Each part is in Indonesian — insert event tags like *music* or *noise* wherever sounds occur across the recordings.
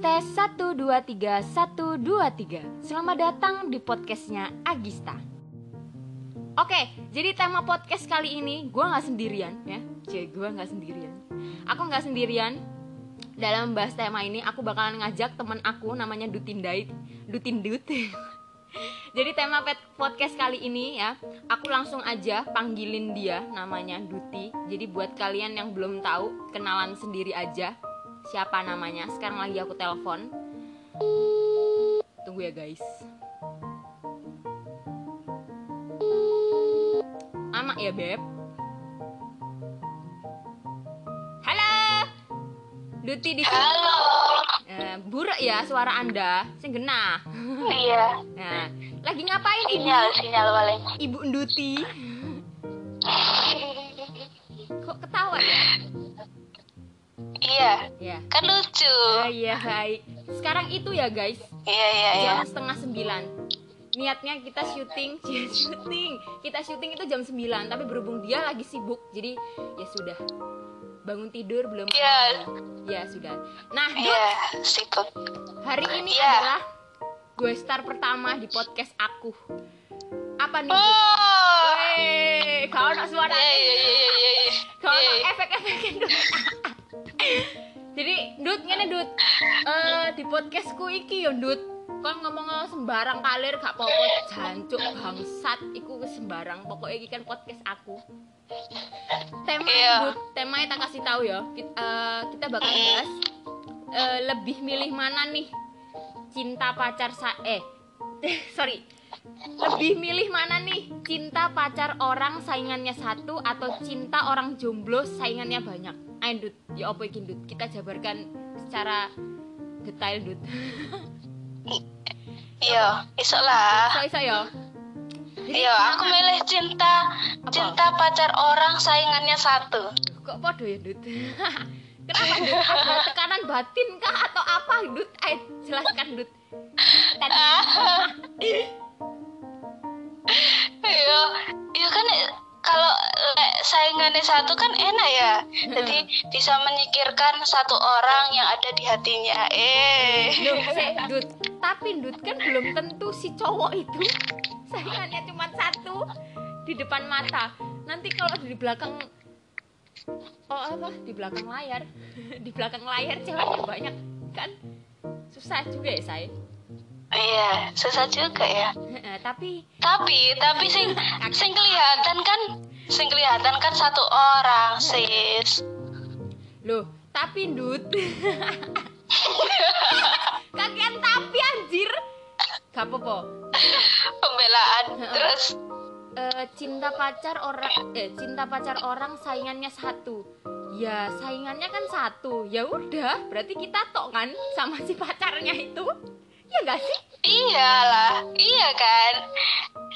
tes 1 2 3 1 2 3 Selamat datang di podcastnya Agista Oke, jadi tema podcast kali ini gue nggak sendirian ya. Cie, gue nggak sendirian. Aku nggak sendirian. Dalam membahas tema ini aku bakalan ngajak teman aku namanya Dutindait Dutindut *laughs* Jadi tema podcast kali ini ya, aku langsung aja panggilin dia namanya Duti. Jadi buat kalian yang belum tahu, kenalan sendiri aja siapa namanya. Sekarang lagi aku telepon. Tunggu ya guys. Amak ya beb. Halo. Duti di Halo. Eh, buruk ya suara anda, sing genah. Iya. Nah, lagi ngapain ibu? Sinyal, sinyal paling. Ibu Duti. *laughs* Iya. Ya. Kan lucu. Oh, iya, hai. Sekarang itu ya guys, Iya, iya, iya. jam setengah sembilan. Niatnya kita syuting, *laughs* syuting. Kita syuting itu jam 9, tapi berhubung dia lagi sibuk, jadi ya sudah. Bangun tidur belum? Iya. Ya sudah. Nah, Iya, sibuk. hari ini Iya. adalah gue star pertama di podcast aku. Apa nih? Oh. Weh, kau nak suara Iya, iya, iya, iya, Dut. Ngene Dut. Eh di podcastku iki yo Dut. Kon ngomong sembarang kalir gak apa-apa jancuk bangsat iku sembarang. Pokoknya iki kan podcast aku. Tema Iya. Dut, temanya tak kasih tahu ya. Kita, eh, kita bakal bahas eh, lebih milih mana nih? Cinta pacar sa eh *laughs* sorry lebih milih mana nih cinta pacar orang saingannya satu atau cinta orang jomblo saingannya banyak ayo ya apa iki Dut? Kita jabarkan secara detail Dut. Iya, isok lah. so iso ya? Iya, aku milih cinta cinta pacar orang saingannya satu. kok podo ya Dut? *laughs* Kenapa Dut? Ada tekanan batin kah atau apa Dut? Ayo jelaskan Dut. Tadi. *laughs* Iya, iya kan kalau lek saingannya satu kan enak ya. Jadi bisa menyikirkan satu orang yang ada di hatinya. Eh. Dut. Tapi Dut kan belum tentu si cowok itu saingannya cuma satu di depan mata. Nanti kalau di belakang oh apa? Di belakang layar. *laughs* Di belakang layar ceweknya banyak kan? Susah juga ya, saya. Iya, susah juga ya. Tapi Tapi tapi sing sing kelihatan kan sing kelihatan kan satu orang, sis. loh, tapi Dut. *laughs* Kakian tapi anjir. Gak apa-apa. Pembelaan terus Eh, cinta pacar orang eh cinta pacar orang saingannya satu ya saingannya kan satu ya udah berarti kita tok kan sama si pacarnya itu ya gak sih? Iyalah, iya kan.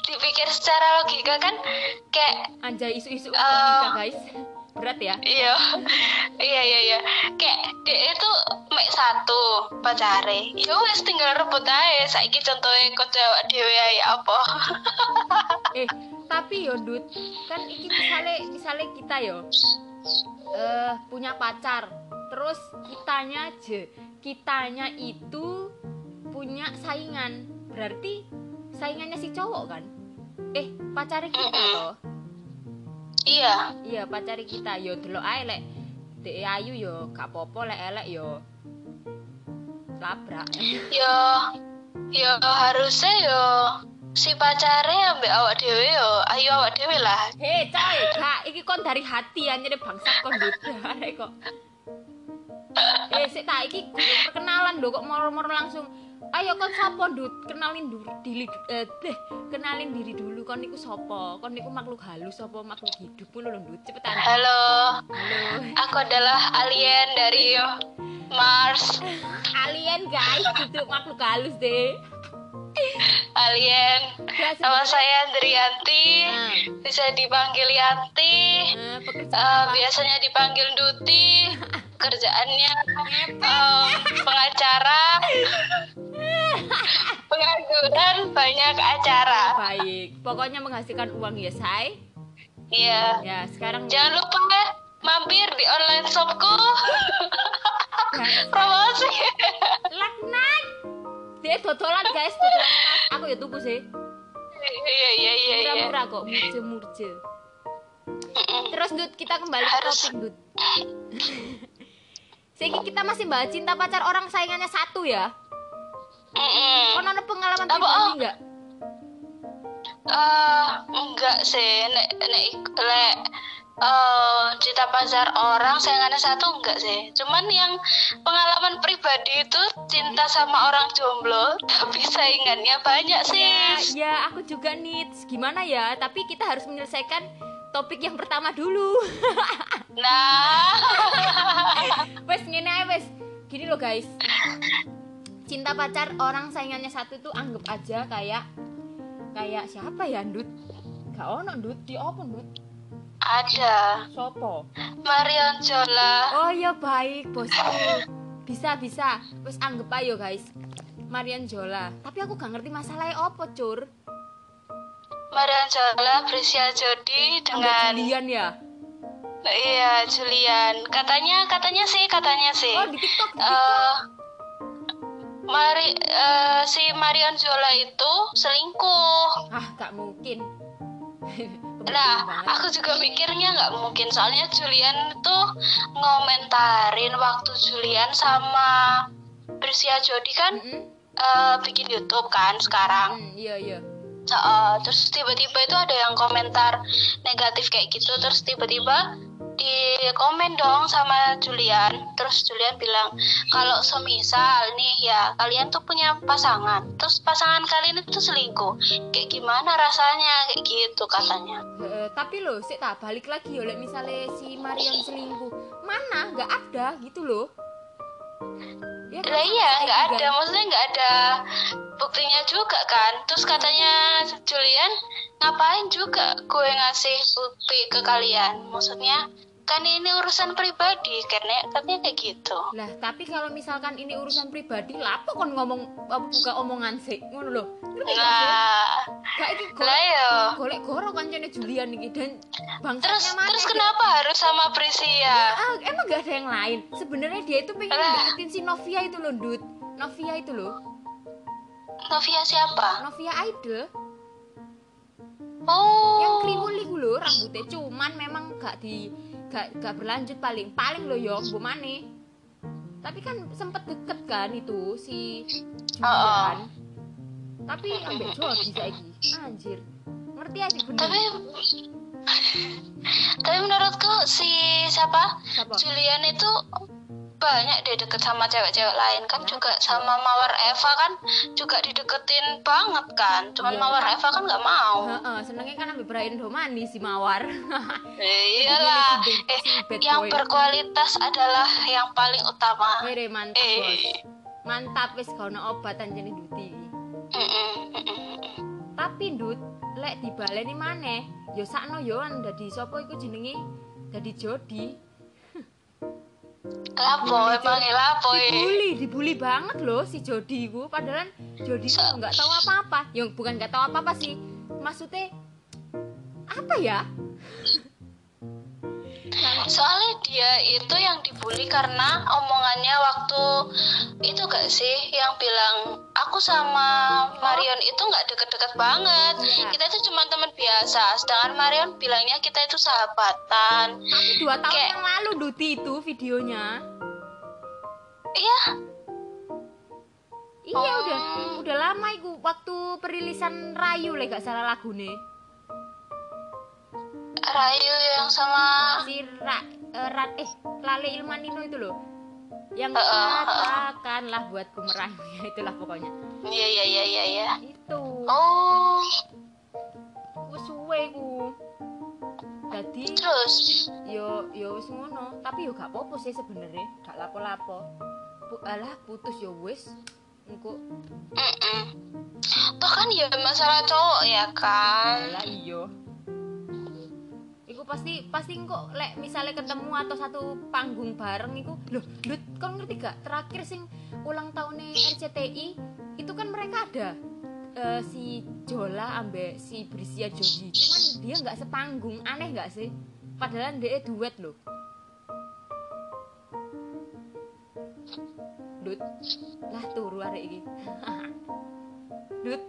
Dipikir secara logika kan kayak anjay isu-isu logika guys. Berat ya? iya. Iya iya iya. Kayak dia itu mek satu pacare. Ya wis tinggal rebut aja saiki contohnya kok cewek dewe ae apa? *laughs* Eh tapi yo Dut kan iki misalnya misalnya kita yo eh punya pacar. Terus kitanya aja kitanya itu punya saingan. Berarti saingannya si cowok kan? Eh pacarnya kita Mm-mm. toh? Iya. Iya pacari kita. Yo delok ae lek. Dek ayu yo gak apa-apa lek elek yo. Labrak. Yo yo harusnya yo si pacare ambek awak dewe yo ayo awak dewe lah. Hei coy gak iki kon dari hati aja deh bangsat kon dudare kok. Eh sik tak iki perkenalan lho kok moro-moro langsung ayo kon sapa ndut kenalin dulu diri eh, deh kenalin diri dulu. Kon niku sapa? Kon niku makhluk halus apa makhluk hidup ngono lho ndut cepetan halo. Halo. Aku adalah alien dari Mars. Alien guys. Itu makhluk halus deh alien. Nama saya Andrianti Nah, bisa dipanggil Yanti. Eh, Eh, apa? biasanya dipanggil Duti. *laughs* Kerjaannya em, pengacara. *laughs* Pengangguran banyak acara. Baik. Pokoknya menghasilkan uang ya say iya. Ya sekarang jangan lupa mampir di online shopku. *laughs* Promosi dia dodolan guys dodolan tas aku ya tuku sih iya iya iya iya murah-murah kok murje-murje Mm-mm. terus Dut kita kembali ke topik Dut *laughs* Sehingga kita masih bahas cinta pacar orang saingannya satu ya Mm-mm. Ada pengalaman pribadi oh? enggak? Eh, enggak sih nek nek lek eh cita pacar orang sayangannya satu enggak sih. Cuman yang pengalaman pribadi itu cinta sama orang jomblo *laughs* tapi saingannya banyak Ya, sih. Ya aku juga nih Gimana ya? Tapi kita harus menyelesaikan topik yang pertama dulu. *laughs* Nah. *laughs* Wes ngene wes. Gini loh guys. Cinta pacar orang saingannya satu tuh anggap aja kayak Kayak siapa ya Dut? Gak ono Dut, di apa Dut? Ada Sopo? Marion Jola Oh ya baik bosku. Bisa bisa. Wes anggap ayo guys. Marian Jola Tapi aku gak ngerti masalahnya apa cur. Marion Jola Prisya Jodi dengan Julian ya? Iya Julian. Katanya katanya sih katanya sih. Oh di tiktok di tiktok. eh Mari eh, si Marion Jola itu selingkuh. Ah gak mungkin *laughs* Nah, aku juga mikirnya nggak mungkin soalnya Julian tuh ngomentarin waktu Julian sama Prisya Jodi kan Mm-mm. eh, bikin YouTube kan sekarang. Mm, Iya iya Heeh, terus tiba-tiba itu ada yang komentar negatif kayak gitu terus tiba-tiba di komen dong sama Julian. Terus Julian bilang kalau semisal nih ya kalian tuh punya pasangan. Terus pasangan kalian itu selingkuh. Kayak gimana rasanya? Kayak gitu katanya. Eh, tapi loh, sik tak balik lagi oleh misalnya si Marian selingkuh, mana? Nggak ada gitu loh. Ya, kan, lah iya nggak ada. Maksudnya nggak ada buktinya juga kan? Terus katanya Julian ngapain juga gue ngasih bukti ke kalian? Maksudnya kan ini urusan pribadi karena katanya kayak gitu Lah, tapi kalau misalkan ini urusan pribadi, lapo kon ngomong buka omongan sih, ngono loh. Ngerti gak nah lah golek yo golek goro kancane Julian iki dan bangsatnya terus mana? terus dia? kenapa harus sama Prisia Ah, emang gak ada yang lain. Sebenarnya dia itu pengen Lah. deketin si Novia itu loh, Dut. Novia itu loh. Novia siapa Novia Idol oh yang kriwul iku lho rambutnya cuman memang gak di gak, gak berlanjut paling. Paling lo yo mbok maneh. Tapi kan sempet deket kan itu si Julian. Tapi ambek Jody saiki. Anjir. Ngerti aja bener. Tapi tapi menurutku si siapa? Siapa? Julian itu banyak deh deket sama cewek-cewek lain kan juga sama Mawar Eva kan juga dideketin banget kan. Cuman Iya. Mawar Eva kan nggak mau. Heeh, senengnya kan ambek Brian Domani si Mawar. *laughs* Iyalah Si eh si yang boy. berkualitas adalah yang paling utama. Were mantap bos. Eh mantap wis gak ono obat anjene duti. Tapi ndut lek dibaleni maneh yo sakno yo an. Dadi sapa iku jenenge? Dadi Jody lapo emangnya lapo eh dibully dibully banget loh si Jody iku padahal Jody itu nggak tahu apa-apa. Yang bukan nggak tahu apa-apa sih. Maksudnya apa ya soalnya dia itu yang dibully karena omongannya waktu itu gak sih yang bilang aku sama Marion itu nggak deket-deket banget. Iya. kita itu cuma teman biasa. Sedangkan Marion bilangnya kita itu sahabatan. Tapi dua tahun Kayak- yang lalu Duti itu videonya. Iya. Iya Oh. udah udah lama iku waktu perilisan Rayu lek gak salah lagune Rayu yang sama. Si Ra, eh, Rat eh Lale Ilmanino itu loh. Yang heeh. katakanlah buatku merayu *laughs* itulah pokoknya. Iya iya iya iya iya. Itu. Oh. Wis suwe ku. Jadi terus? yo yo wis ngono. Tapi yo gak apa-apa sih sebenarnya gak lapo-lapo. Pu, alah putus yo wis. Engko. Mm-mm. toh kan ya masalah cowok ya kan alah iyo pasti pasti engko lek misalnya ketemu atau satu panggung bareng iku loh Lut, kau ngerti gak? Terakhir sing ulang tahunnya RCTI itu kan mereka ada eh, si Jola ambek si Brisia Jodi cuman dia nggak sepanggung aneh nggak sih? Padahal dia duet loh. Dut lah turu arek iki. *laughs* Dut.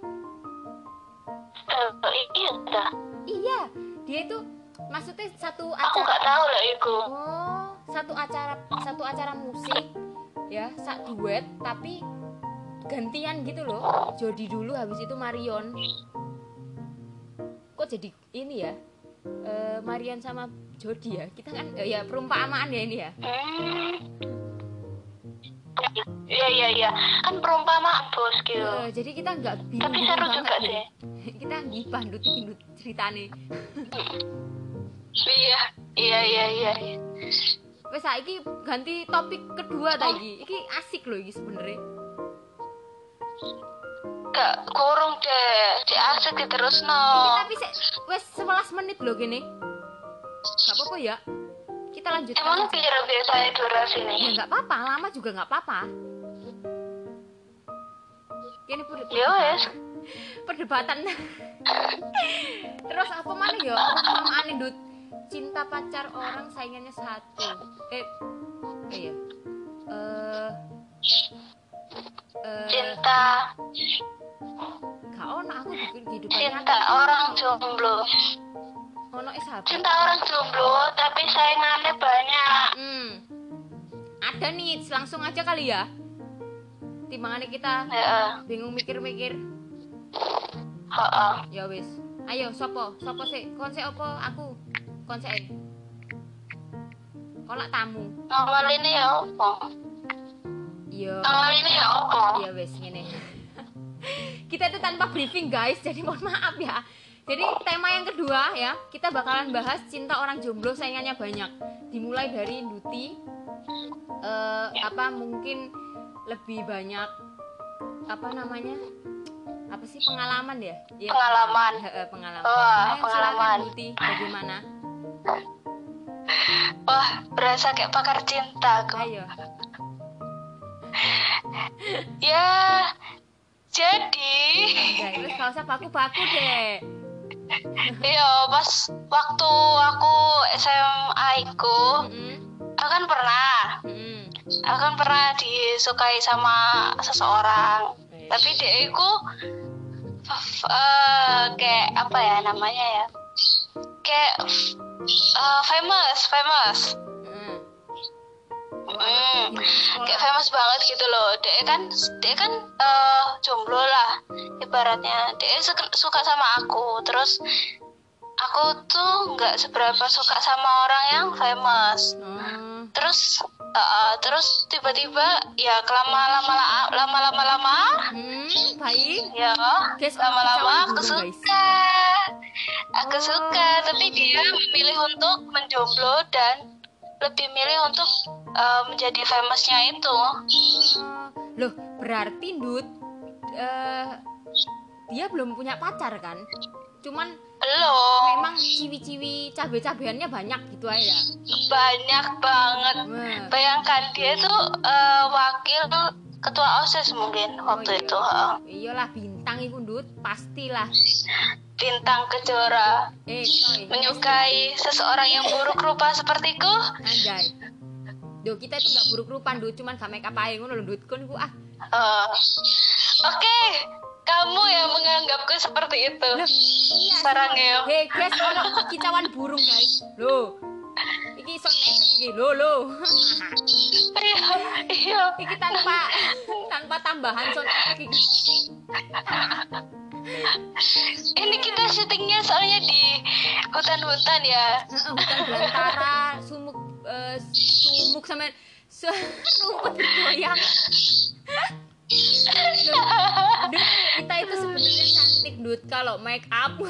Eh, iya iya dia itu maksudnya satu aku acara nggak tahu lah itu oh satu acara satu acara musik ya sak duet tapi gantian gitu loh. Jody dulu habis itu Marion. Kok jadi ini ya? Eh, Marion sama Jody ya? Kita kan eh, ya perumpamaan ya ini ya? Hmm. Iya iya iya kan perumpamaan bos gitu. Eh, jadi kita nggak bingung Tapi seru juga sih. *laughs* kita gibah ndut iki ndut ceritane Iya iya iya iya. iya. wes saiki ganti topik kedua ta iki. Iki asik loh iki sebenarnya Gak kurung deh, di asik terus no. Tapi sik wes 11 menit loh gini nggak apa-apa ya. Kita lanjutkan Emang kira biasanya durasi ya nih? nggak apa-apa. Lama juga nggak apa-apa. Ini per- Ya *laughs* perdebatan. Terus apa mana ya? Apa aneh dut cinta pacar orang saingannya satu. Eh eh ya eh eh Cinta, gak ono aku bikin kehidupan cinta orang jomblo. ono eh sahabat. Cinta orang jomblo, tapi saingannya banyak. hmm. Ada nih langsung aja kali ya. Timbangannya kita Ya, bingung mikir-mikir. Ya wis. Ayo sopo? Sopo sih? Konse opo? Aku konse kolak tamu. Nomor ini ya apa? iya. Ini ya apa? iya wis ngene. *laughs* Kita itu tanpa briefing guys jadi mohon maaf ya. Jadi tema yang kedua ya kita bakalan bahas cinta orang jomblo saingannya banyak. Dimulai dari Duti eh, apa mungkin lebih banyak apa namanya apa sih pengalaman ya? Iya, Pengalaman. Pengalaman. Silakan, pengalaman. Duti bagaimana Wah, berasa kayak pakar cinta aku. ayo *laughs* Ya, jadi ya itu gak usah baku-baku deh Iya, pas waktu aku SMA itu, Mm-mm, aku kan pernah, mm-mm. aku kan pernah disukai sama seseorang. Eh, Tapi dia itu f- eh, kayak apa ya namanya ya? Kayak eh, famous, famous. mm. Hmm, Sekolah. kayak famous banget gitu loh. Dia kan, dia kan eh, jomblo lah, ibaratnya. Dia suka, sama aku, terus aku tuh nggak seberapa suka sama orang yang famous. Oh, Terus, eh, eh, terus tiba-tiba ya kelama lama lama lama lama, hmm, baik ya Guys, lama-lama aku guys. suka, aku suka. Tapi dia memilih untuk menjomblo dan lebih milih untuk eh, menjadi famousnya itu. Oh, loh berarti Dut eh, dia belum punya pacar kan cuman Belum. memang ciwi-ciwi cabe-cabeannya banyak gitu aja ya? banyak banget. Wah. Bayangkan dia tuh eh, wakil ketua OSIS mungkin Oh, waktu iya. itu. iyalah bintang iku Dut pastilah Bintang kejora eh coy menyukai seseorang yang buruk rupa sepertiku. anjay Duh, kita itu nggak buruk rupan Dut cuman gak make up aja ngono lho Dut kon iku ah Eh, Oke, kamu yang menganggapku seperti itu. Loh, iya Sarang semua. ya. Hei guys, ono kicauan burung guys. Loh. Iki sound effect iki. Loh, loh. Iya, iya. iki tanpa tanpa tambahan sound effect iki. Ini kita syutingnya soalnya di hutan-hutan ya. Hutan belantara, sumuk eh, sumuk sama *laughs* rumput bergoyang. Kita itu sebenarnya cantik Dut kalau make up. *laughs*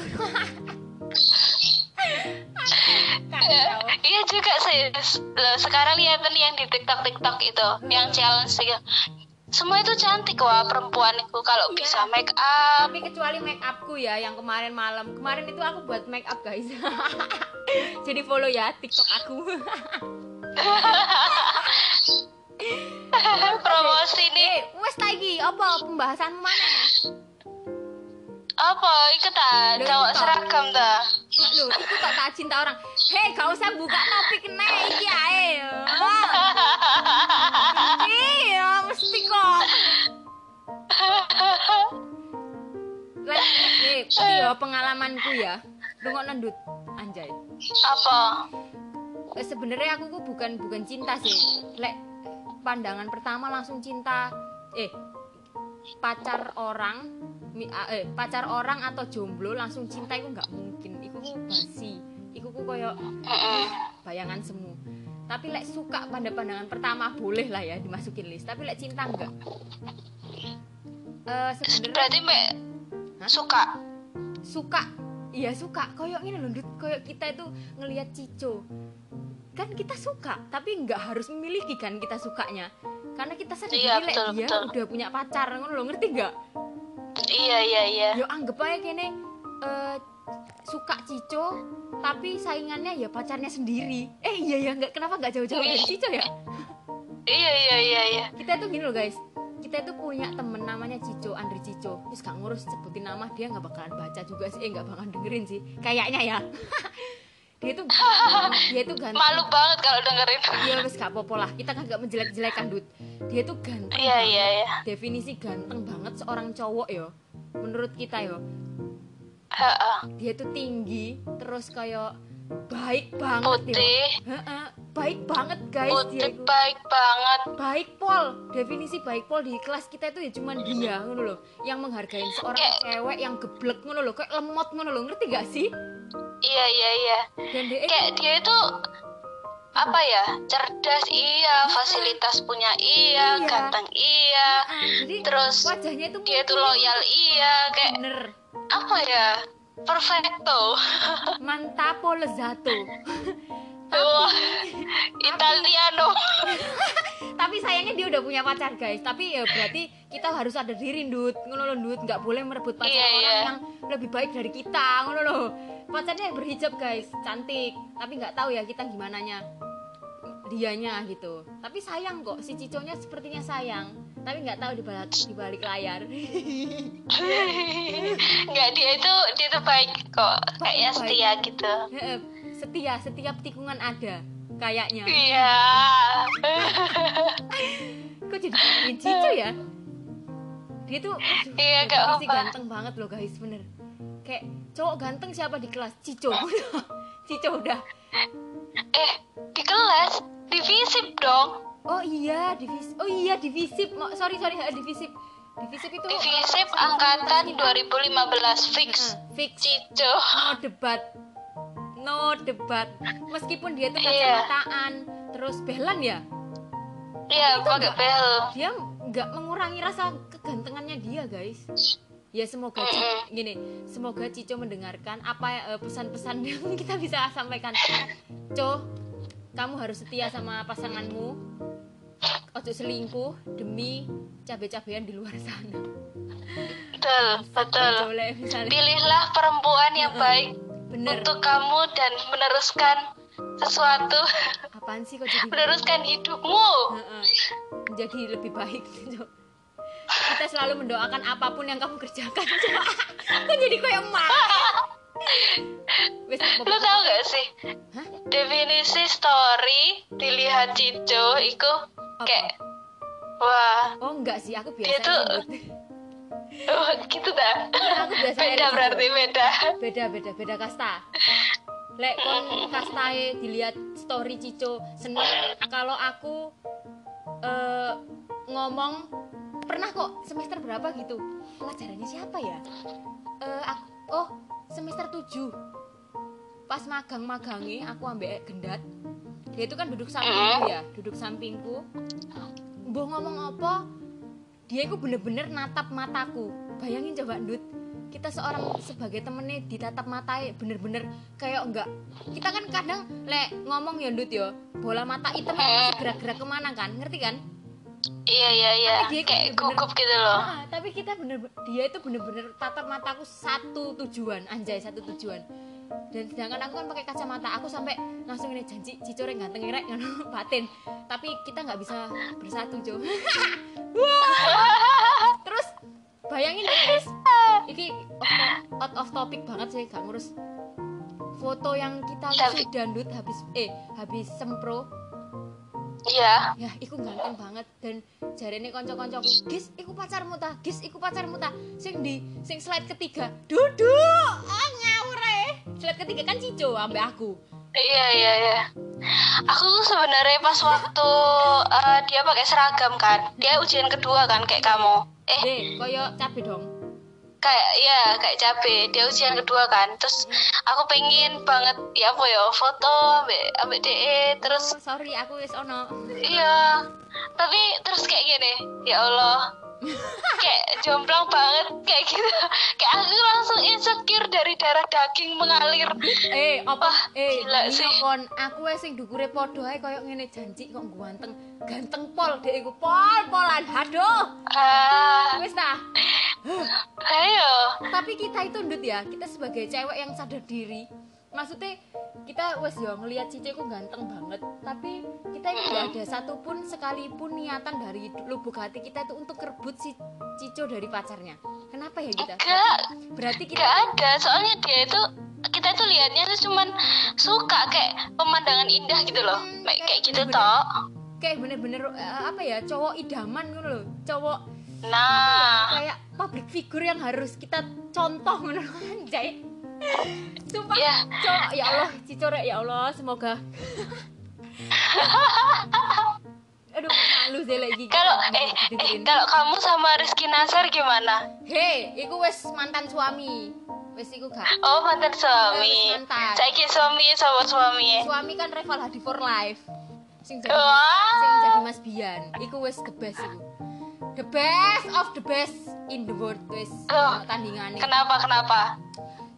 Iya juga sih. Loh, sekarang lihat nih yang di TikTok TikTok itu, yang challenge itu. Semua itu cantik wah perempuan itu kalau Iya. bisa make up. Tapi kecuali make upku ya yang kemarin malam. Kemarin itu aku buat make up guys. *laughs* Jadi follow ya TikTok aku. *laughs* *laughs* promosi nih eh, wes lagi apa pembahasan mana? Apa? Ikut ah cowok seragam dah lu itu kok tak cinta orang. Hei kau usah buka topik naik ya ayo iya mesti kok. Lek, eh, iya pengalamanku ya. Rungok nendut, anjay. Apa? Eh, sebenarnya aku bukan bukan cinta sih. Lek pandangan pertama langsung cinta. Eh pacar orang ah, eh pacar orang atau jomblo langsung cinta itu nggak mungkin. Iku ku basi. Iku ku koyo bayangan semu. Tapi lek suka pada pandangan pertama boleh lah ya dimasukin list. Tapi lek cinta enggak eh sebenarnya Berarti Mbak suka. suka. Iya suka. Koyok ini loh Dut. koyok kita itu ngelihat Cico kan kita suka tapi nggak harus memiliki kan kita sukanya. Karena kita sadar Iya, betul, dia betul. udah punya pacar ngono lo ngerti nggak? Iya iya iya. yo anggap aja kene eh, suka Cico tapi saingannya ya pacarnya sendiri. Eh iya ya nggak kenapa nggak jauh-jauh dari Ih. Cico ya? Iya iya iya iya. kita tuh gini loh guys. Kita itu punya temen namanya Cico Andri Cico. Terus gak ngurus sebutin nama dia nggak bakalan baca juga sih. Eh nggak bakalan dengerin sih. Kayaknya ya *laughs* dia tuh *laughs* dia tuh ganteng Malu banget kalau dengerin. Iya wes gak apa lah. Kita kan gak menjelek-jelekan Dut. Dia tuh ganteng Iya iya iya. definisi ganteng banget seorang cowok yo. Menurut kita yo. Dia tuh tinggi terus kayak baik banget Putih, Heeh, baik banget guys dia putih itu baik banget. baik pol. Definisi baik pol di kelas kita itu ya cuman dia ngono loh yang menghargai seorang cewek yang geblek ngono loh kayak lemot ngono loh ngerti gak sih Iya iya iya. Kayak dia itu apa ya? Cerdas iya, fasilitas punya iya, Iya. ganteng iya. Ah, jadi Terus wajahnya itu dia tuh loyal iya, kayak bener apa ya? Perfecto. mantapo lezato *laughs* Wah, Italiano. *laughs* tapi sayangnya dia udah punya pacar guys. Tapi ya berarti kita harus ada diri Dut ngono loh Dut nggak boleh merebut pacar Iya, orang iya. yang lebih baik dari kita. Ngono loh pacarnya berhijab guys. Cantik. Tapi nggak tahu ya kita gimana nya dianya gitu. Tapi sayang kok si Ciconya sepertinya sayang. Tapi nggak tahu di balik di balik layar. *laughs* Enggak dia itu dia tuh baik kok, kayaknya Baik. setia gitu. Setia setiap tikungan ada kayaknya Iya. *laughs* kok jadi ngomongin Cico ya dia tuh aduh, Iya, gak apa-apa. ganteng banget loh guys bener kayak cowok ganteng siapa di kelas Cico *laughs* Cico udah Eh, di kelas divisip dong. oh iya divis oh iya divisip Mo- sorry sorry eh, divisip divisip itu Divisip eh, angkatan kita. 2015 fix. Fix Cico. no debat no debat meskipun dia tuh Iya. kacamataan terus belan ya Iya, Itu pakai enggak. bel. dia nggak mengurangi rasa kegantengannya dia guys ya semoga Ci- Mm-mm. gini semoga Cico mendengarkan apa eh, pesan-pesan *laughs* yang kita bisa sampaikan Co kamu harus setia sama pasanganmu ojo selingkuh demi cabe-cabean di luar sana Betul, betul. Pilihlah perempuan yang baik bener untuk kamu dan meneruskan sesuatu, apaan sih kok jadi *laughs* meneruskan hidupmu. Heeh. menjadi lebih baik Co. kita selalu mendoakan apa pun yang kamu kerjakan kok *laughs* jadi kayak emak Lu tau gak sih? Hah? Definisi story dilihat Cico itu kayak wah, Oh enggak sih, aku Dia biasa tuh- nyebut. Oh, gitu dah. Aku biasa Beda nyebut. berarti beda. Beda beda beda kasta. Lek kon kastae dilihat story Cico seneng kalau aku eh, ngomong pernah kok semester berapa gitu pelajarannya siapa ya Eh, aku, oh semester 7 pas magang-magangi aku ambek gendat dia itu kan duduk sampingku ya duduk sampingku mbah ngomong apa dia itu bener-bener natap mataku. Bayangin coba Dut kita seorang sebagai temennya ditatap matai bener-bener kayak enggak. Kita kan kadang lek ngomong ya Dut ya bola mata hitam Hmm. gerak-gerak ke mana kan? Ngerti kan? Iya iya iya, dia kayak bener-bener- gugup gitu loh. Ah, tapi kita bener dia itu bener-bener tatap mataku satu tujuan anjay satu tujuan dan sedangkan aku kan pakai kacamata aku sampai langsung ini janji cicoreng ganteng rek *laughs* ngono batin. Tapi kita nggak bisa bersatu jo. *laughs* Terus bayangin ya, guys ini out of topic banget sih gak ngurus. Foto yang kita sudah dandut habis eh habis sempro. Iya. ya iku ganteng banget. Dan jarene kanca-kancaku gis iku pacarmu ta? Gis iku pacarmu ta? Sing di sing slide ketiga duduk! Ah slide ketiga kan cico ambek aku Iya iya iya. Aku tuh sebenarnya pas waktu eh, dia pakai seragam kan, dia ujian kedua kan kayak kamu. Eh deh koyo capek dong kayak ya kayak cabe dia ujian kedua kan. Terus aku pengen banget ya apa ya foto ambek ambek DE terus oh, sorry aku wis ono iya. Tapi terus kayak gini, ya Allah. Kayak jomplang banget kayak gitu. Kayak aku langsung insecure dari darah daging mengalir. Eh apa? Wah, eh gila sih. kon aku wis sing dukure padha ae koyo ngene janji kok ganteng. Ganteng pol dek iku pol polan. Aduh. Ah. Wis ta? Ayo. Tapi kita itu ndut ya kita sebagai cewek yang sadar diri. Maksudnya kita wes yo ngelihat Cice ku ganteng banget tapi kita nggak ada satupun sekalipun niatan dari lubuk hati kita itu untuk kerebut si Cico dari pacarnya. Kenapa ya kita enggak berarti kita ada, soalnya dia itu kita tuh lihatnya tuh cuman suka kayak pemandangan indah gitu loh, Hmm, kayak, kayak gitu toh. kayak bener-bener eh, apa ya cowok idaman gitu loh cowok Nah, kayak public figure yang harus kita contoh menurut anjay. Sumpah ya Cok, ya Allah, Cico rek, ya Allah, semoga. *laughs* Aduh, malu deh lagi. kalau eh, eh kalau kamu sama Rizky Nasar gimana? Hei, iku wes mantan suami. Wes iku gak. Oh mantan suami. Eh, mantan. Saya suami sama suami. Suami kan rival Hadi for life. Sing jadi Wah. sing jadi Mas Bian. Iku wes the best iku. The best of the best in the world wes Oh, tandingannya. Kenapa kenapa?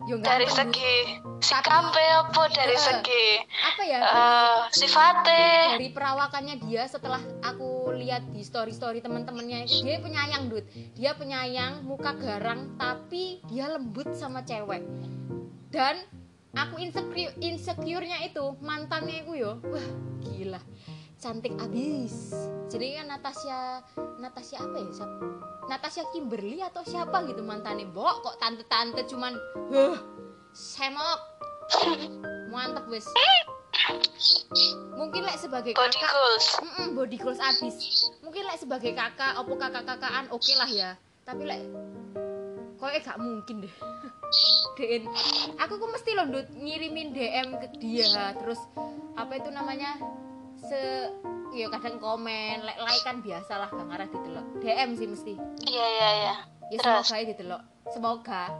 Yo Dari Bu. segi sikapnya apa dari Eh, segi apa ya? eh sifatnya? dari perawakannya dia setelah aku lihat di story story teman-temannya dia penyayang dud dia penyayang muka garang tapi dia lembut sama cewek dan aku insecure insecure-nya itu mantannya itu yo wah gila cantik abis. Jadi kan Natasha Natasha apa ya? Natasha Kimberly atau siapa gitu mantannya bok kok tante-tante cuman huh semok. Mantep wes mungkin lek sebagai Body kakak goals. Mm-mm, body goals abis. Mungkin lek sebagai kakak opo kakak kakaan oke lah ya. Tapi lek kok gak mungkin deh. *laughs* DM aku kok mesti loh ngirimin DM ke dia. Terus apa itu namanya se ya kadang komen like like kan biasa lah gak ngarah ditelok DM sih mesti. Iya iya iya. ya semoga ditelok semoga *laughs*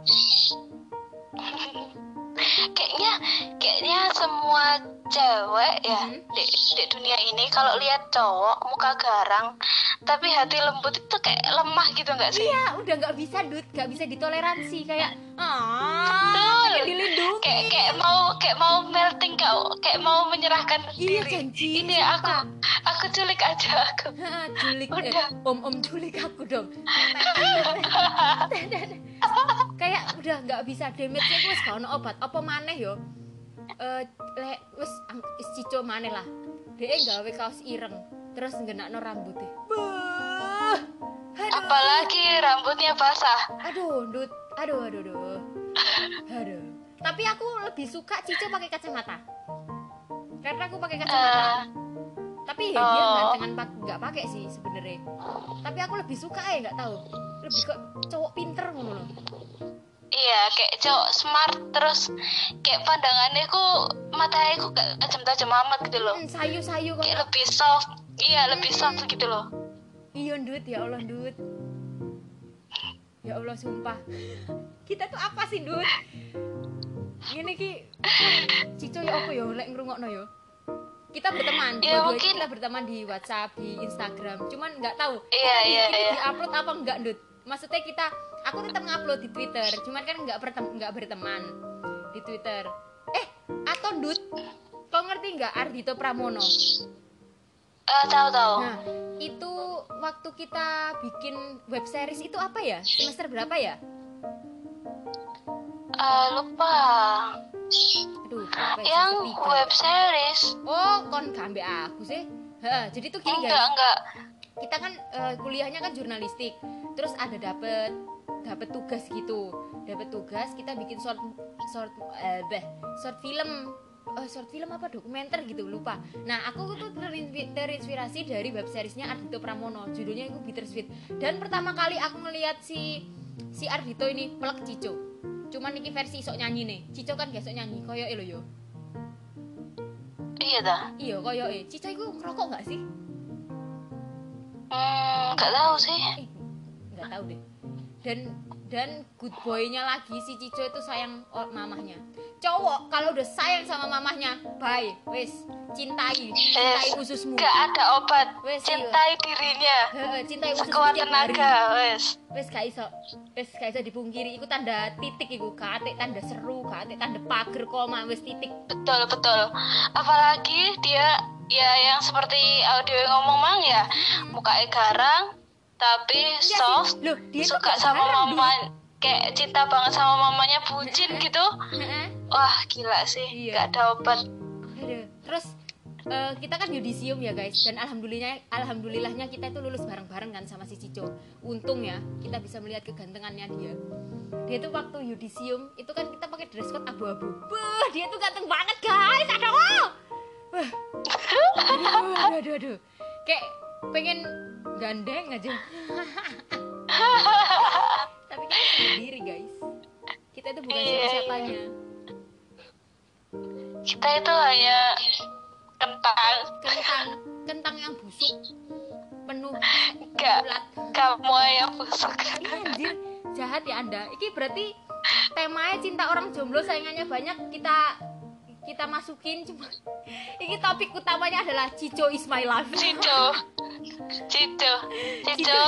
kayaknya kayaknya semua cewek ya Mhm. di, di dunia ini kalau lihat cowok muka garang tapi hati lembut itu kayak lemah gitu nggak sih? iya udah nggak bisa Dut gak bisa ditoleransi kayak ah dilindungi Kayak kayak mau kayak mau melting kau kayak mau menyerahkan Iya, diri. janji, Ini aku aku culik aja aku. *laughs* Ha, culik eh, Udah. om om culik aku dong *laughs* kayak udah nggak bisa damage nya gak ono obat. Apa maneh yo? Wis ang- wis cico maneh lah. Dia gawe kaos ireng terus nggenakno rambutnya Beuh. aduh. Apalagi rambutnya basah. aduh Dut. aduh aduh aduh. Aduh. Tapi aku lebih suka cico pakai kacamata. Karena aku pakai kacamata. Eh, tapi ya dia Oh. gantengan pak nggak pakai sih sebenarnya. Tapi aku lebih suka ya nggak tahu lebih kok cowok pinter ngono loh iya kayak cowok smart terus kayak pandangannya ku matanya ku kayak tajam-tajam amat gitu loh. hmm, sayu sayu kok. Kayak lebih soft. Iya, lebih soft gitu loh. iya duit ya allah duit ya allah sumpah. *laughs* Kita tuh apa sih duit gini ki cico ya apa ya? Lek ngrungokno ya. Kita berteman Ya, mungkin- kita berteman di WhatsApp di Instagram. Cuman nggak tahu Iya, ini, iya, ini iya. diupload apa enggak Dut maksudnya kita aku tetap ngupload di Twitter cuman kan nggak bertem- nggak berteman di Twitter eh atau Dut kau ngerti nggak Ardito Pramono Eh, tahu-tahu. nah itu waktu kita bikin web series itu apa ya semester berapa ya Eh, lupa. aduh berapa ya? Yang web series. oh kon gak ambek aku sih Heeh, jadi tuh gini Enggak, guys enggak. Kita kan eh, kuliahnya kan jurnalistik. Terus ada dapet dapet tugas gitu. Dapet tugas kita bikin short short eh, beh, short film. Eh, short film apa? Dokumenter gitu lupa. Nah aku tuh terinspirasi, dari web seriesnya Ardito Pramono. Judulnya itu Bittersweet dan pertama kali aku ngeliat si si Ardito ini pelek Cico cuman ini versi sok nyanyi nih. Cico kan gak sok nyanyi koyo lo yo. Iya dah iya koyo Cico itu ngerokok nggak sih hmm nggak tahu sih. Eh nggak tahu deh. Dan dan good boy-nya lagi si Cico itu sayang mamahnya. Cowok kalau udah sayang sama mamahnya bye. Wes cintai. Cintai ususmu nggak ada obat. Wes, cintai dirinya. Heeh, cintai ususmu sekuat tenaga wes. Wes gak iso. Wes gak iso dipungkiri. Iku tanda titik iku. Kate tanda seru kate tanda pager koma. Wes titik. Betul betul. Apalagi dia ya yang seperti audio yang ngomong mang ya mukanya garang tapi Iya soft Loh, dia tuh suka gak sama garang, mama kayak cinta banget sama mamanya bucin gitu wah gila sih Iya. nggak ada obat. Terus eh, kita kan yudisium ya guys dan alhamdulillahnya alhamdulillahnya kita itu lulus bareng-bareng kan sama si Cico. Untung ya kita bisa melihat kegantengannya dia. Dia tuh waktu yudisium itu kan kita pakai dress code abu-abu. Dia tuh ganteng banget guys. Aduh. Wah. Aduh, aduh, aduh, aduh. Kayak pengen gandeng aja. Tapi kita sendiri guys. Kita itu bukan Iya. siapa-siapanya. kita itu hanya kentang kentang kentang yang busuk penuh ulat kamu yang busuk Ih, anjir jahat ya anda ini berarti temanya cinta orang jomblo saingannya banyak kita kita masukin cuma *laughs* ini topik utamanya adalah Cico is my life Cico. Cico. Cico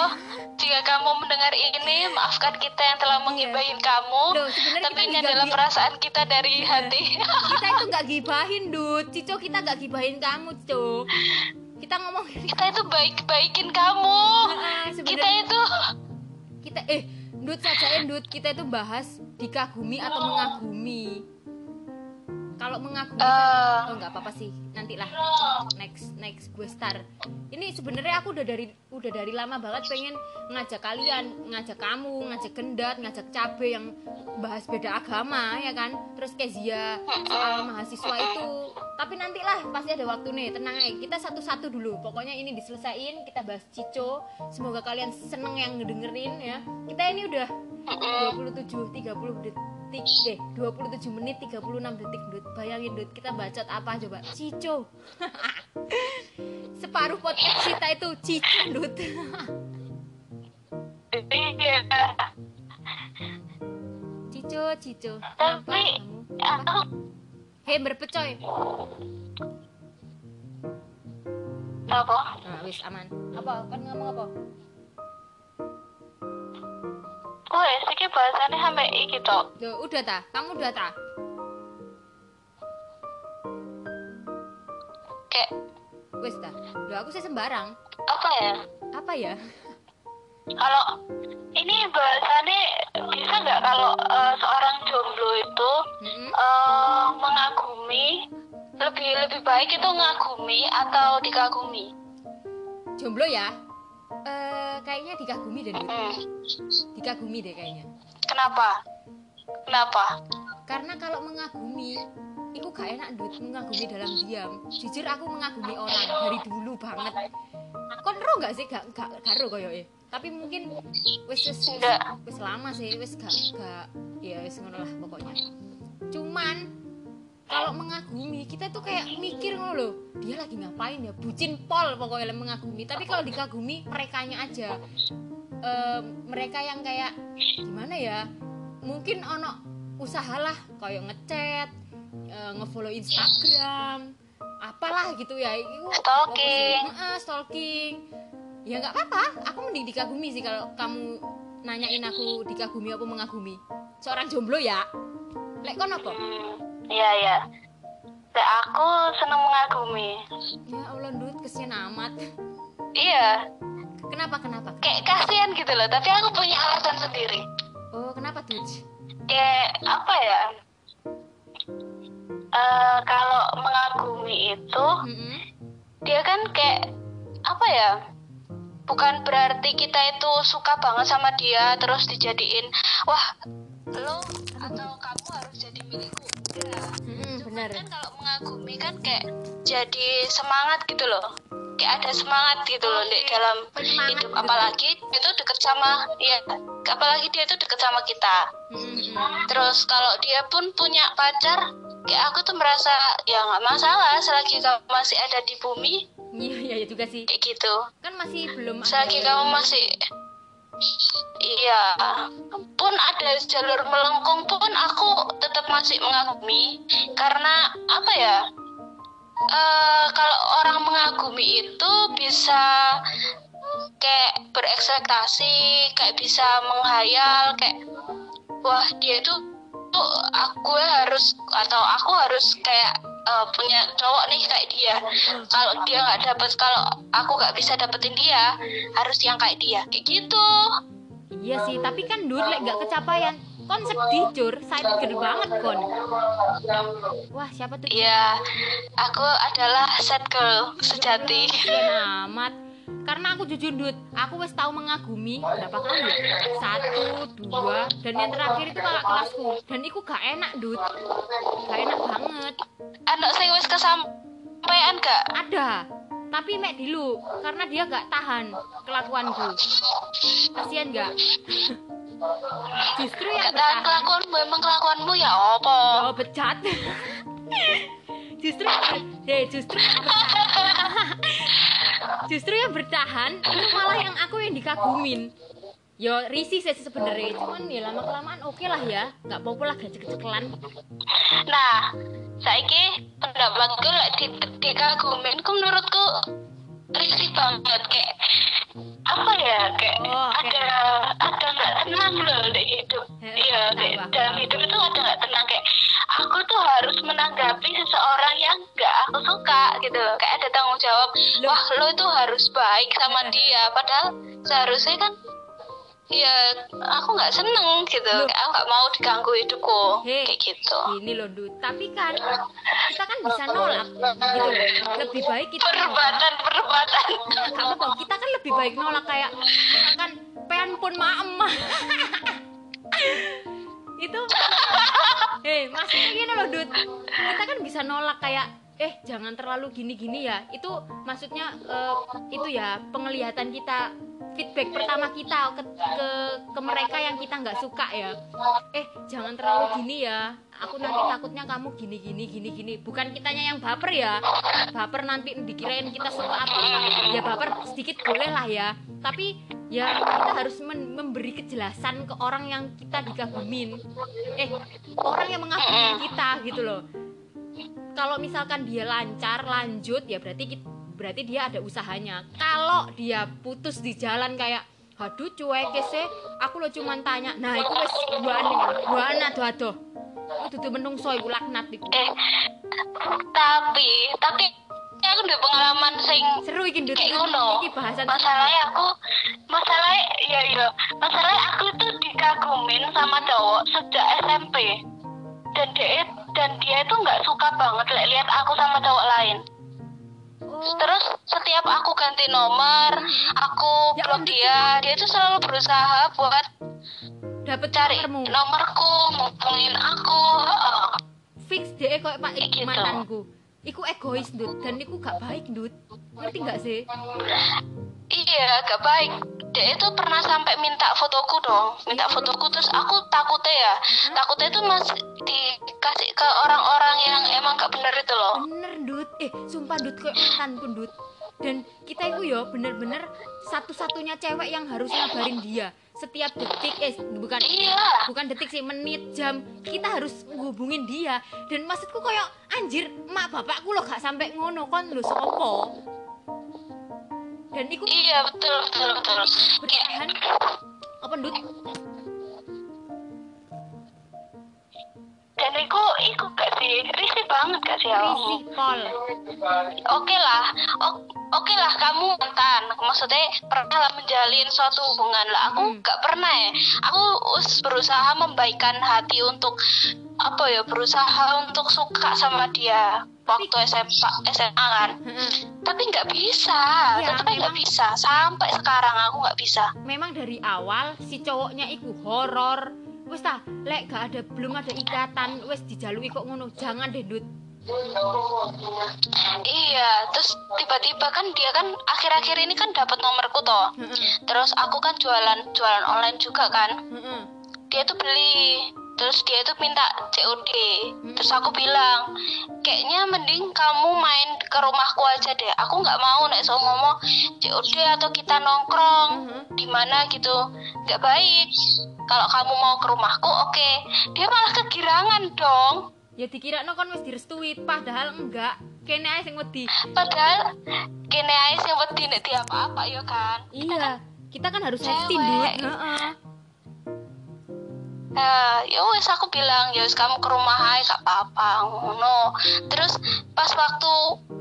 jika kamu mendengar ini maafkan kita yang telah menggibahin kamu. Loh, sebenarnya tapi kita ini adalah perasaan kita dari hati. Kita itu nggak *laughs* gibahin dud Cico kita nggak gibahin kamu Cico. Kita ngomong kita itu baik-baikin kamu. Ah, kita itu kita eh Dut sajain Dut. Kita itu bahas dikagumi atau mengagumi kalau mengagumi kan, Eh. oh nggak apa-apa sih nantilah next next gue star ini sebenarnya aku udah dari udah dari lama banget pengen ngajak kalian ngajak kamu ngajak gendat ngajak cabe yang bahas beda agama ya kan? Terus Kezia soal mahasiswa itu. Tapi nantilah pasti ada waktu nih tenang aja kita satu-satu dulu. Pokoknya ini diselesain kita bahas Cico. Semoga kalian seneng yang ngedengerin ya. Kita ini udah 27 30 detik eh 27 menit 36 detik. Dut bayangin Dut kita bacot apa coba Cico *laughs* separuh podcast kita itu Cico Dut iya. Cico Cico kenapa kamu? hei berpecoy apa? Nah wis aman. Apa? Kan ngomong apa wes iki bahasannya sampai iki tok. Duh, udah ta? Kamu udah ta? Kayak wis ta? Duh, aku sih sembarang. Apa ya? Apa ya? Kalau ini bahasannya bisa nggak kalau eh, seorang jomblo itu Mm-mm. eh, mengagumi lebih lebih baik itu ngagumi atau dikagumi? Jomblo ya? Eh kayaknya dikagumi deh Dut. Hmm. dikagumi deh kayaknya. Kenapa? Kenapa? Karena kalau mengagumi itu gak enak Dut mengagumi dalam diam. Jujur aku mengagumi orang dari dulu banget. Kon ro gak sih? Gak gak gak ro koyo e tapi mungkin wis wis wis, wis lama sih wis gak gak ya wis ngono lah pokoknya. Cuman kalau mengagumi kita tuh kayak mikir ngono loh dia lagi ngapain ya? Bucin pol pokoknya mengagumi. Tapi kalau dikagumi merekanya aja. Eh, mereka yang kayak gimana ya? Mungkin ono usahalah kayak ngechat eh, ngefollow Instagram apalah gitu ya. Itu Stalking. Heeh, stalking. Ya nggak apa-apa aku mending dikagumi sih kalau kamu nanyain aku dikagumi apa mengagumi. Seorang jomblo ya. Lek kon apa Hmm, iya. Ya Lek aku seneng mengagumi. Ya Allah Dut kesian amat. Iya. Kenapa kenapa? Kayak kasihan gitu loh tapi aku punya alasan sendiri. Oh kenapa Dut kayak apa ya? Eh, kalau mengagumi itu Mm-mm. dia kan kayak apa ya? Bukan berarti kita itu suka banget sama dia terus dijadiin wah lo atau kamu harus jadi milikku benar kan kalau menga- dikagumi kan kayak jadi semangat gitu loh. Kayak ada semangat gitu loh di dalam hidup. gitu. apalagi itu deket sama ya apalagi dia itu deket sama kita. Mm-mm. terus kalau dia pun punya pacar kayak aku tuh merasa ya nggak masalah selagi kamu masih ada di bumi. Iya iya iya juga sih. Kayak gitu. Kan masih belum ada selagi yang- kamu masih iya pun ada jalur melengkung pun aku tetap masih mengagumi. Karena apa ya eh kalau orang mengagumi itu bisa kayak berekspektasi kayak bisa menghayal kayak wah dia itu tuh aku harus atau aku harus kayak eh, punya cowok nih kayak dia. Kalau dia nggak dapet kalau aku nggak bisa dapetin dia harus yang kayak dia. Kayak gitu. Iya sih tapi kan dur lek gak kecapaian kon sedih cur saya gede banget kon. Wah siapa tuh? Iya, aku adalah sad girl sejati. Kasian amat karena aku jujur dud aku wes tahu mengagumi berapa kali ya satu dua dan yang terakhir itu kakak kelasku. Dan itu gak enak dud gak enak banget. Anak sing wis kesampaian gak? ada. Tapi mek dulu karena dia gak tahan kelakuanku. Kasihan gak? *laughs* Justru yang tahan bertahan kelakuanmu, emang kelakuanmu ya opo? oh becat justru deh justru *laughs* justru yang bertahan itu malah yang aku yang dikagumin. Yo risih sih sebenarnya. Cuman ya lama kelamaan oke lah ya. Nggak apa-apa lah gak ceklan Nah, saiki pendapatku lek di dikagumin ku menurutku risih banget. Kayak apa ya kayak Oh, seharusnya kan ya aku nggak seneng gitu. Loh. aku nggak mau diganggu hidupku. Hei. kayak gitu. gini loh Dut. Tapi kan kita kan bisa nolak. gitu loh. Lebih baik kita nolak. Perdebatan perdebatan Gak apa-apa, kita kan lebih baik nolak kayak misalkan pen pun ma emah *laughs* itu hei maksudnya gini loh Dut. Kita kan bisa nolak kayak eh jangan terlalu gini-gini ya. Itu maksudnya eh, itu ya penglihatan kita feedback pertama kita ke ke, ke mereka yang kita nggak suka ya. Eh jangan terlalu gini ya. Aku nanti takutnya kamu gini gini gini gini. Bukan kitanya yang baper ya. Baper nanti dikirain kita suka apa ya baper sedikit boleh lah ya. Tapi ya kita harus memberi kejelasan ke orang yang kita dikagumin eh orang yang mengagumi kita gitu loh. Kalau misalkan dia lancar lanjut ya berarti kit- berarti dia ada usahanya. Kalau dia putus di jalan kayak aduh cuek sih aku lo cuman tanya. Nah itu wes buan buan aduh aduh itu tuh menungso iku laknat iku. Eh tapi tapi aku udah pengalaman sing seru iki Dut. kayak ngono. Iki bahasan masalahnya aku masalahnya ya ya masalahnya aku tuh dikagumin sama cowok sejak SMP dan dia dan dia itu nggak suka banget li- lihat aku sama cowok lain terus setiap aku ganti nomor aku Ya blok dia dia tuh selalu berusaha buat dapet cari nomormu. nomorku ngubungin aku fix deh kok pak gitu. mantanku. Iku egois Dut dan iku gak baik Dut ngerti gak sih Iya, gak baik. Dia itu pernah sampai minta fotoku dong, minta fotoku terus aku takutnya ya, takutnya itu masih dikasih ke orang-orang yang emang gak bener itu loh. bener Dut. Eh sumpah Dut kayak mantan pun Dut. Dan kita itu ya bener-bener satu-satunya cewek yang harus ngabarin dia. Setiap detik eh bukan Iya. bukan detik sih menit jam kita harus hubungin dia. Dan maksudku kayak anjir mak bapakku lo gak sampai ngono kon lo sopo dan iku Iya betul betul betul. Bertahan apa Dut dan iku iku gak sih risih banget gak sih risih pol Oke lah, oke lah kamu mantan. Maksudnya pernah lah menjalin suatu hubungan lah. Aku Hmm. gak pernah ya. Aku us berusaha membaikkan hati untuk apa ya berusaha untuk suka sama dia waktu SMA SMA kan. Heeh. Tapi nggak bisa, tetapnya nggak bisa. Sampai sekarang aku nggak bisa. memang dari awal si cowoknya iku horor wes ta lek gak ada belum ada ikatan wes dijalui kok ngono jangan deh Dut Iya, terus tiba-tiba kan dia kan akhir-akhir ini kan dapat nomorku toh. Heeh. Terus aku kan jualan jualan online juga kan. Heeh. Dia tuh beli, terus dia tuh minta COD. Terus aku bilang, kayaknya mending kamu main ke rumahku aja deh. Aku nggak mau nek so ngomong COD atau kita nongkrong Mhm. di mana gitu. Nggak baik. Kalau kamu mau ke rumahku, oke. Dia malah kegirangan dong. Ya dikira no kon wis direstui padahal enggak. Kene ae sing wedi. Padahal kene ae sing wedi nek dia apa-apa ya kan. Iya, kita kan harus Cewek. safety, Dut. Nah, ya wes aku bilang ya wes kamu ke rumah aja gak apa-apa ngono. Terus pas waktu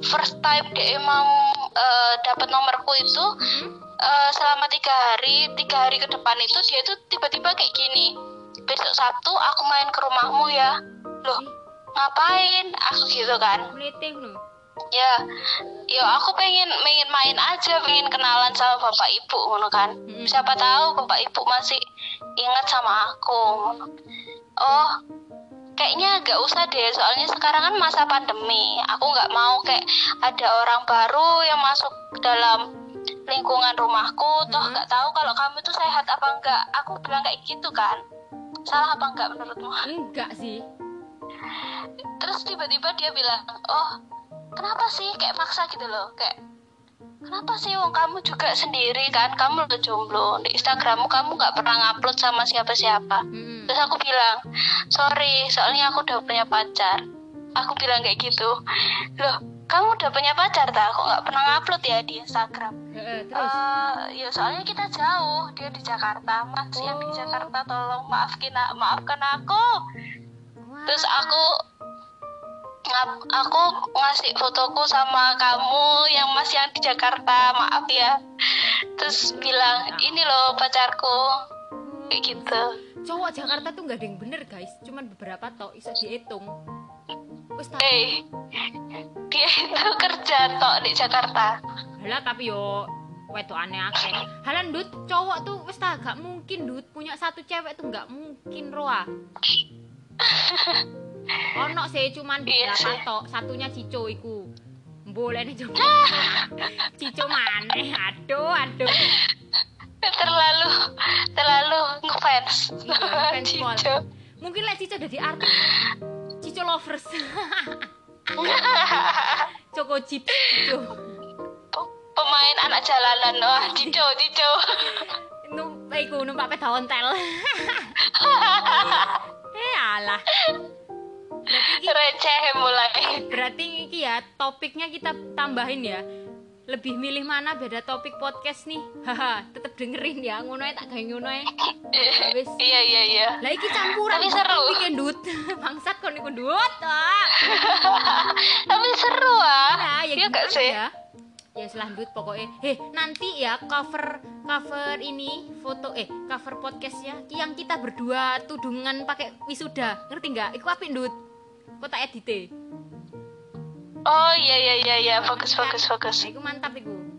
first time dia emang eh, dapat nomorku itu eh, selama tiga hari tiga hari ke depan itu dia tuh tiba-tiba kayak gini. Besok Sabtu aku main ke rumahmu ya. Loh, ngapain? Aku gitu kan. Ya, ya aku pengen pengen main aja, pengen kenalan sama bapak ibu ngono kan. Mm-mm. Siapa tahu bapak ibu masih ingat sama aku. Oh, kayaknya gak usah deh, soalnya sekarang kan masa pandemi. Aku nggak mau kayak ada orang baru yang masuk dalam lingkungan rumahku, toh Mm-mm. nggak tahu kalau kamu tuh sehat apa enggak. Aku bilang kayak gitu kan. Salah apa enggak menurutmu? Enggak sih. terus tiba-tiba dia bilang oh kenapa sih? Kayak maksa gitu loh kayak kenapa sih wong kamu juga sendiri kan? Kamu udah jomblo. Di Instagrammu kamu nggak pernah ngupload sama siapa-siapa. Mm-mm. terus aku bilang sorry soalnya aku udah punya pacar. Aku bilang kayak gitu loh kamu udah punya pacar tak kok nggak pernah ngupload ya di Instagram. Heeh, terus? Eh, ya soalnya kita jauh dia di Jakarta. Mas yang di Jakarta tolong maafkin maafkan aku. Terus aku aku ngasih fotoku sama kamu yang masih yang di Jakarta maaf ya. Terus bilang ini loh pacarku. Kayak gitu. Cowok Jakarta tuh nggak ada yang bener guys. Cuman beberapa tok bisa dihitung. Tak eh dia itu kerja tok di Jakarta. Halah tapi yo wedok aneh akeh. Halan dut cowok tuh wis gak mungkin dut punya satu cewek tuh nggak mungkin roa. *laughs* Ono sih cuman Iya beberapa tok, satunya Cico iku. Boleh nih coba. *laughs* Cico maneh, aduh aduh. terlalu terlalu ngefans Iya, ngefans. Cico. Mungkin lah Cico jadi artis. Cico lovers. *laughs* Coko Cip, Cico. pemain anak jalanan wah Cico Cico Num, iku numpak peda ontel. *laughs* eh alah. Berarti iki receh mulai Berarti iki ya topiknya kita tambahin ya. Lebih milih mana beda topik podcast nih? Haha, tetep dengerin ya. Ngono ae tak gawe ngono. Wis. iya iya iya Lah iki campuran Tapi seru. bikin dut. *laughs* Bangsat kon iku dut. Ah. *laughs* tapi seru ah Ya, ya Iya gak sih ya? Ya selanjut pokoknya. Heh, nanti ya cover cover ini foto eh cover podcastnya yang kita berdua tudungan pakai wisuda. Ngerti nggak? Iku apik dut. Kok tak edite. Oh iya iya iya iya fokus fokus fokus. Nah, iku mantap iku. Mm.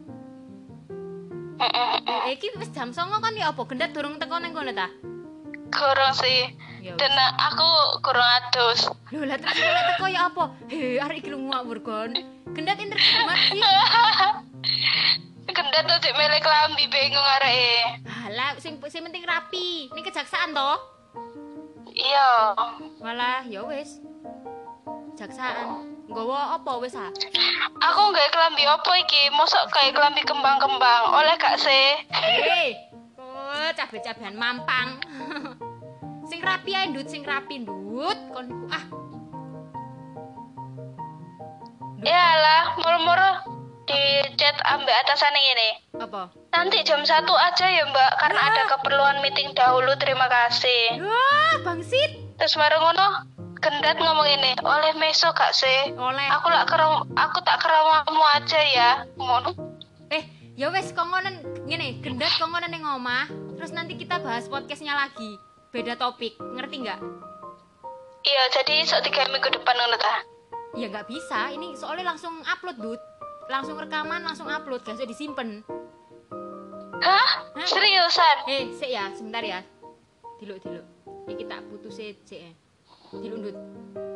Eh, iki wis jam 09.00 kan ya apa? Gendat durung teko nang kono ta? Kurang sih. Ya Dan aku kurang adus. Lho lah terus nek teko ya apa? He, arek iki lu ngawur kon. Gendat internet mati. *laughs* Gendat tuh melek lambi bingung arek. Halah, sing sing penting rapi. Ini kejaksaan toh? Iya. Walah, ya wis. Kejaksaan. Nggawa apa wis ah? Aku nggak kelambi apa iki? Mosok kayak kelambi kembang-kembang. Oleh gak sih? Hei, oh cabe-cabean mampang. *laughs* sing rapi ae ndut, sing rapi ndut. Kon ah, Ya lah, murmur di chat ambek atasan ini. apa? Nanti jam satu aja ya mbak, karena Ya. ada keperluan meeting dahulu. Terima kasih. Wah, bangsit. Terus baru ngono, gendat ngomong ini, oleh meso gak sih? Oleh. Aku lak kerom, aku tak keramamu aja ya. Ngono. Eh, ya wes kongonen ngene, gendat kongonen ning omah. Terus nanti kita bahas podcastnya lagi. Beda topik, ngerti nggak? Iya, jadi esok tiga minggu depan ngono ta. Ya nggak bisa, ini soalnya langsung upload, Dut. Langsung rekaman, langsung upload, gak usah disimpen. Hah? Hah? Seriusan? Eh, sik ya, sebentar ya. Diluk, diluk. Ini kita putus sik, sik ya. Diluk, Dut.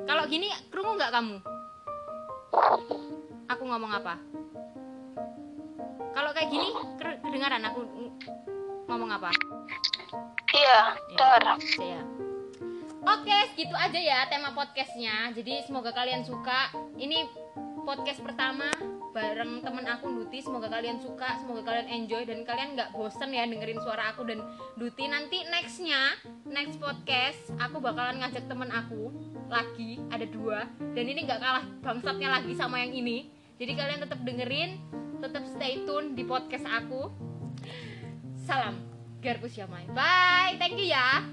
Kalau gini, krungu nggak kamu? aku ngomong apa kalau kayak gini kedengaran aku ng- ngomong apa Iya, dengar. ya. Oke, segitu aja ya tema podcastnya. Jadi semoga kalian suka. Ini podcast pertama bareng temen aku Duti. Semoga kalian suka, semoga kalian enjoy dan kalian nggak bosen ya dengerin suara aku dan Duti. Nanti nextnya, next podcast aku bakalan ngajak temen aku lagi ada dua dan ini nggak kalah bangsatnya lagi sama yang ini. Jadi kalian tetap dengerin, tetap stay tune di podcast aku. Salam Garpu Siamai. Bye, thank you ya.